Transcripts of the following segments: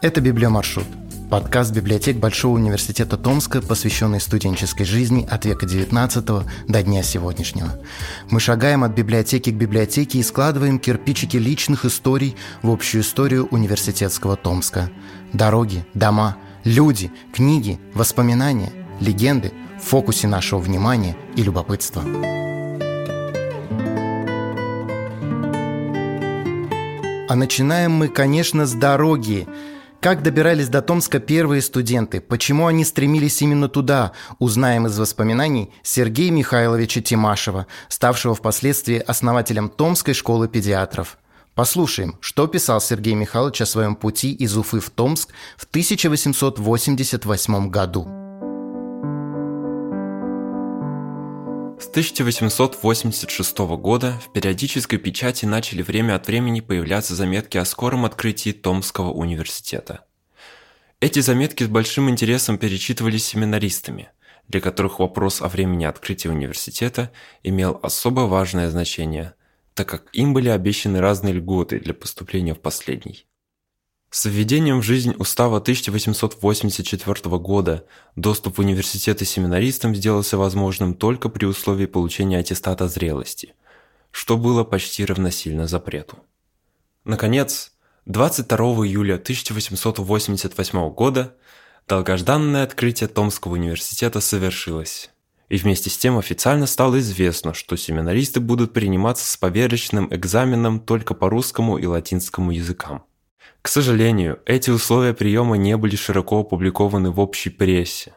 Это «Библиомаршрут» – подкаст библиотек Большого университета Томска, посвященный студенческой жизни от века XIX до дня сегодняшнего. Мы шагаем от библиотеки к библиотеке и складываем кирпичики личных историй в общую историю университетского Томска. Дороги, дома, люди, книги, воспоминания, легенды в фокусе нашего внимания и любопытства. А начинаем мы, конечно, с дороги – как добирались до Томска первые студенты? Почему они стремились именно туда? Узнаем из воспоминаний Сергея Михайловича Тимашева, ставшего впоследствии основателем Томской школы педиатров. Послушаем, что писал Сергей Михайлович о своем пути из Уфы в Томск в 1888 году. 1886 года в периодической печати начали время от времени появляться заметки о скором открытии Томского университета. Эти заметки с большим интересом перечитывались семинаристами, для которых вопрос о времени открытия университета имел особо важное значение, так как им были обещаны разные льготы для поступления в последний. С введением в жизнь устава 1884 года доступ в университеты семинаристам сделался возможным только при условии получения аттестата зрелости, что было почти равносильно запрету. Наконец, 22 июля 1888 года долгожданное открытие Томского университета совершилось. И вместе с тем официально стало известно, что семинаристы будут приниматься с поверочным экзаменом только по русскому и латинскому языкам. К сожалению, эти условия приема не были широко опубликованы в общей прессе.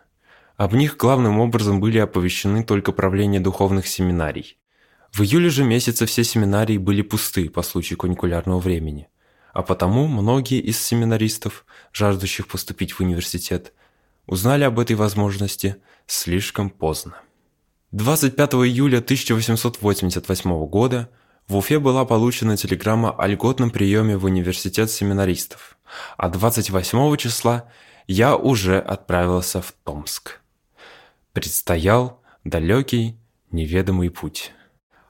Об них главным образом были оповещены только правления духовных семинарий. В июле же месяце все семинарии были пусты по случаю каникулярного времени, а потому многие из семинаристов, жаждущих поступить в университет, узнали об этой возможности слишком поздно. 25 июля 1888 года в Уфе была получена телеграмма о льготном приеме в университет семинаристов, а 28 числа я уже отправился в Томск. Предстоял далекий, неведомый путь.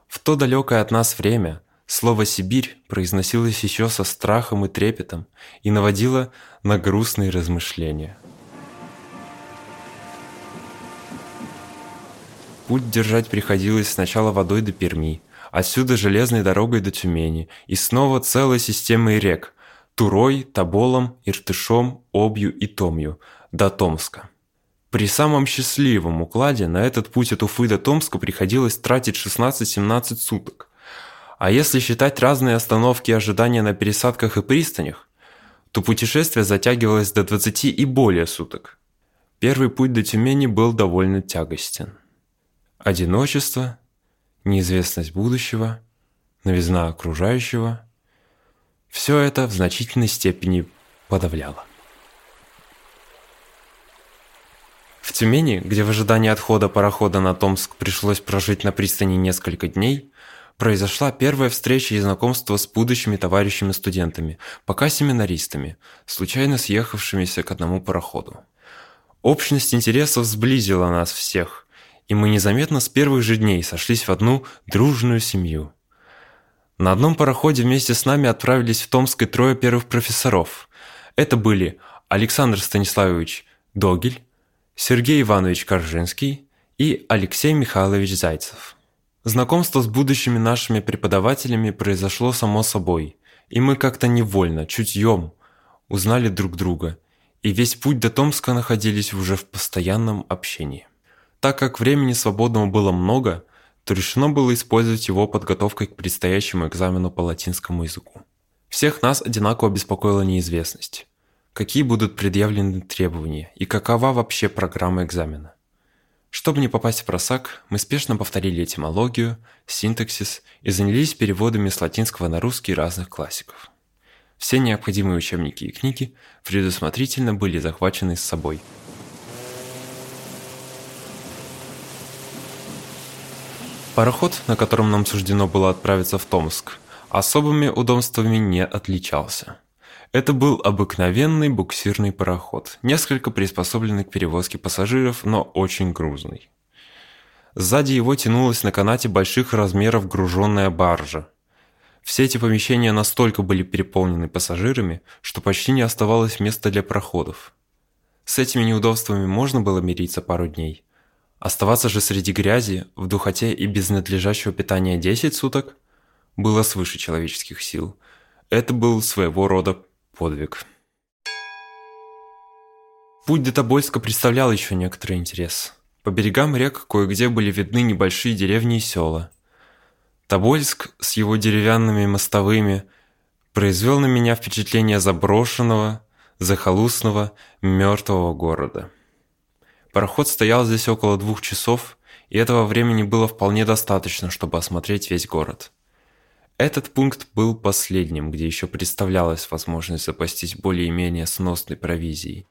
В то далекое от нас время слово «Сибирь» произносилось еще со страхом и трепетом и наводило на грустные размышления. Путь держать приходилось сначала водой до Перми – Отсюда железной дорогой до Тюмени. И снова целой системой рек. Турой, Тоболом, Иртышом, Обью и Томью. До Томска. При самом счастливом укладе на этот путь от Уфы до Томска приходилось тратить 16-17 суток. А если считать разные остановки и ожидания на пересадках и пристанях, то путешествие затягивалось до 20 и более суток. Первый путь до Тюмени был довольно тягостен. Одиночество, неизвестность будущего, новизна окружающего – все это в значительной степени подавляло. В Тюмени, где в ожидании отхода парохода на Томск пришлось прожить на пристани несколько дней, произошла первая встреча и знакомство с будущими товарищами-студентами, пока семинаристами, случайно съехавшимися к одному пароходу. Общность интересов сблизила нас всех, и мы незаметно с первых же дней сошлись в одну дружную семью. На одном пароходе вместе с нами отправились в Томск и трое первых профессоров. Это были Александр Станиславович Догель, Сергей Иванович Коржинский и Алексей Михайлович Зайцев. Знакомство с будущими нашими преподавателями произошло само собой, и мы как-то невольно, чутьем, узнали друг друга, и весь путь до Томска находились уже в постоянном общении. Так как времени свободного было много, то решено было использовать его подготовкой к предстоящему экзамену по латинскому языку. Всех нас одинаково беспокоила неизвестность. Какие будут предъявлены требования и какова вообще программа экзамена? Чтобы не попасть в просак, мы спешно повторили этимологию, синтаксис и занялись переводами с латинского на русский разных классиков. Все необходимые учебники и книги предусмотрительно были захвачены с собой – Пароход, на котором нам суждено было отправиться в Томск, особыми удобствами не отличался. Это был обыкновенный буксирный пароход, несколько приспособленный к перевозке пассажиров, но очень грузный. Сзади его тянулась на канате больших размеров груженная баржа. Все эти помещения настолько были переполнены пассажирами, что почти не оставалось места для проходов. С этими неудобствами можно было мириться пару дней. Оставаться же среди грязи, в духоте и без надлежащего питания 10 суток было свыше человеческих сил. Это был своего рода подвиг. Путь до Тобольска представлял еще некоторый интерес. По берегам рек кое-где были видны небольшие деревни и села. Тобольск с его деревянными мостовыми произвел на меня впечатление заброшенного, захолустного, мертвого города. Пароход стоял здесь около двух часов, и этого времени было вполне достаточно, чтобы осмотреть весь город. Этот пункт был последним, где еще представлялась возможность запастись более-менее сносной провизией.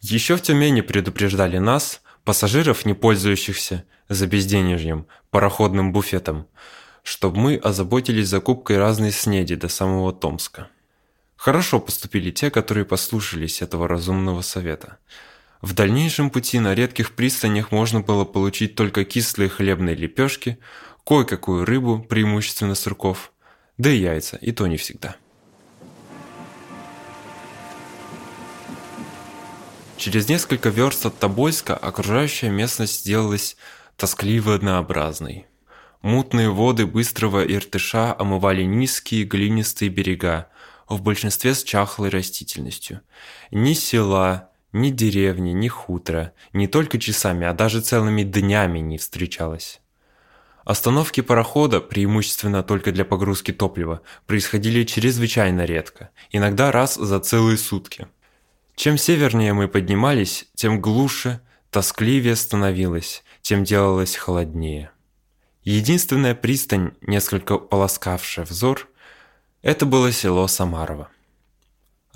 Еще в Тюмени предупреждали нас, пассажиров, не пользующихся за безденежьем, пароходным буфетом, чтобы мы озаботились закупкой разной снеди до самого Томска. Хорошо поступили те, которые послушались этого разумного совета. В дальнейшем пути на редких пристанях можно было получить только кислые хлебные лепешки, кое-какую рыбу, преимущественно сырков, да и яйца, и то не всегда. Через несколько верст от Тобольска окружающая местность сделалась тоскливо однообразной. Мутные воды быстрого Иртыша омывали низкие глинистые берега, в большинстве с чахлой растительностью. Ни села, ни деревни, ни хутора, не только часами, а даже целыми днями не встречалось. Остановки парохода, преимущественно только для погрузки топлива, происходили чрезвычайно редко, иногда раз за целые сутки – чем севернее мы поднимались, тем глуше, тоскливее становилось, тем делалось холоднее. Единственная пристань, несколько полоскавшая взор, это было село Самарово.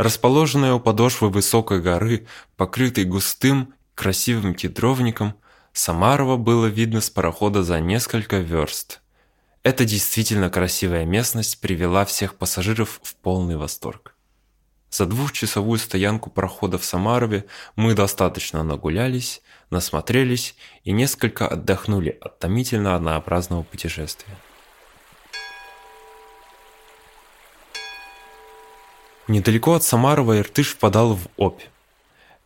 Расположенное у подошвы высокой горы, покрытой густым, красивым кедровником, Самарово было видно с парохода за несколько верст. Эта действительно красивая местность привела всех пассажиров в полный восторг. За двухчасовую стоянку прохода в Самарове мы достаточно нагулялись, насмотрелись и несколько отдохнули от томительно однообразного путешествия. Недалеко от Самарова Иртыш впадал в Обь.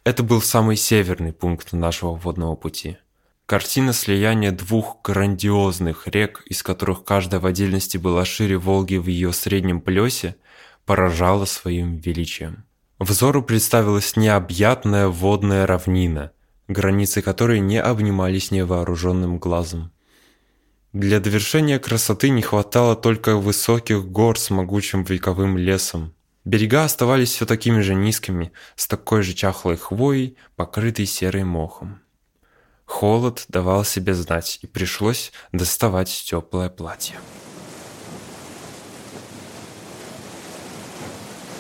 Это был самый северный пункт нашего водного пути. Картина слияния двух грандиозных рек, из которых каждая в отдельности была шире Волги в ее среднем плесе, поражала своим величием. Взору представилась необъятная водная равнина, границы которой не обнимались невооруженным глазом. Для довершения красоты не хватало только высоких гор с могучим вековым лесом. Берега оставались все такими же низкими, с такой же чахлой хвоей, покрытой серой мохом. Холод давал себе знать, и пришлось доставать теплое платье.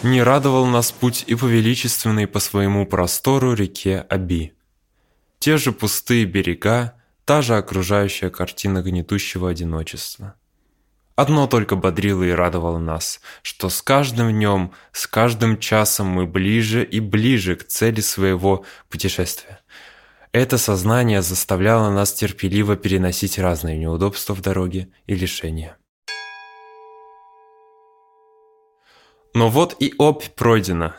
Не радовал нас путь и по величественной по своему простору реке Аби. Те же пустые берега, та же окружающая картина гнетущего одиночества. Одно только бодрило и радовало нас, что с каждым днем, с каждым часом мы ближе и ближе к цели своего путешествия. Это сознание заставляло нас терпеливо переносить разные неудобства в дороге и лишения. Но вот и Обь пройдена.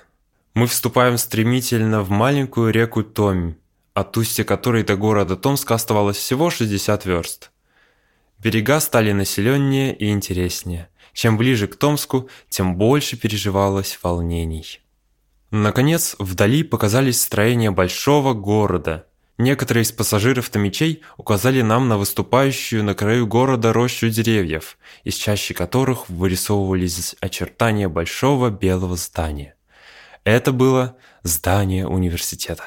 Мы вступаем стремительно в маленькую реку Томь, от устья которой до города Томска оставалось всего 60 верст. Берега стали населеннее и интереснее. Чем ближе к Томску, тем больше переживалось волнений. Наконец, вдали показались строения большого города, Некоторые из пассажиров Томичей указали нам на выступающую на краю города рощу деревьев, из чащи которых вырисовывались очертания большого белого здания. Это было здание университета.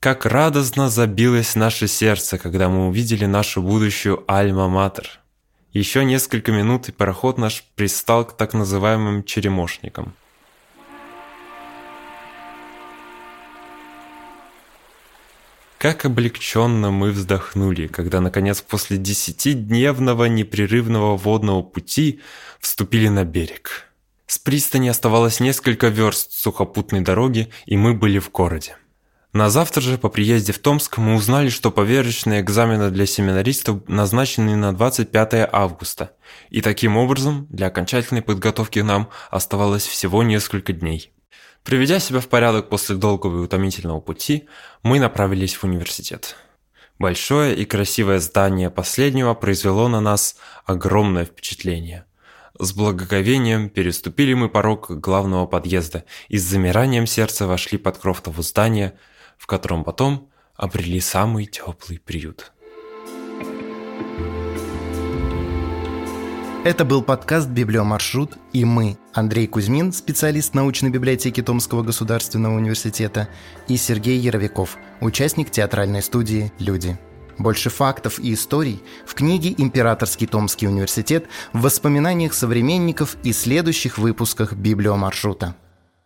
Как радостно забилось наше сердце, когда мы увидели нашу будущую Альма-Матер. Еще несколько минут, и пароход наш пристал к так называемым черемошникам. Как облегченно мы вздохнули, когда, наконец, после десятидневного непрерывного водного пути вступили на берег. С пристани оставалось несколько верст сухопутной дороги, и мы были в городе. На завтра же по приезде в Томск мы узнали, что поверочные экзамены для семинаристов назначены на 25 августа, и таким образом для окончательной подготовки нам оставалось всего несколько дней. Приведя себя в порядок после долгого и утомительного пути, мы направились в университет. Большое и красивое здание последнего произвело на нас огромное впечатление. С благоговением переступили мы порог главного подъезда и с замиранием сердца вошли под крофтову здание – в котором потом обрели самый теплый приют. Это был подкаст «Библиомаршрут» и мы, Андрей Кузьмин, специалист научной библиотеки Томского государственного университета, и Сергей Яровиков, участник театральной студии «Люди». Больше фактов и историй в книге «Императорский Томский университет» в воспоминаниях современников и следующих выпусках «Библиомаршрута».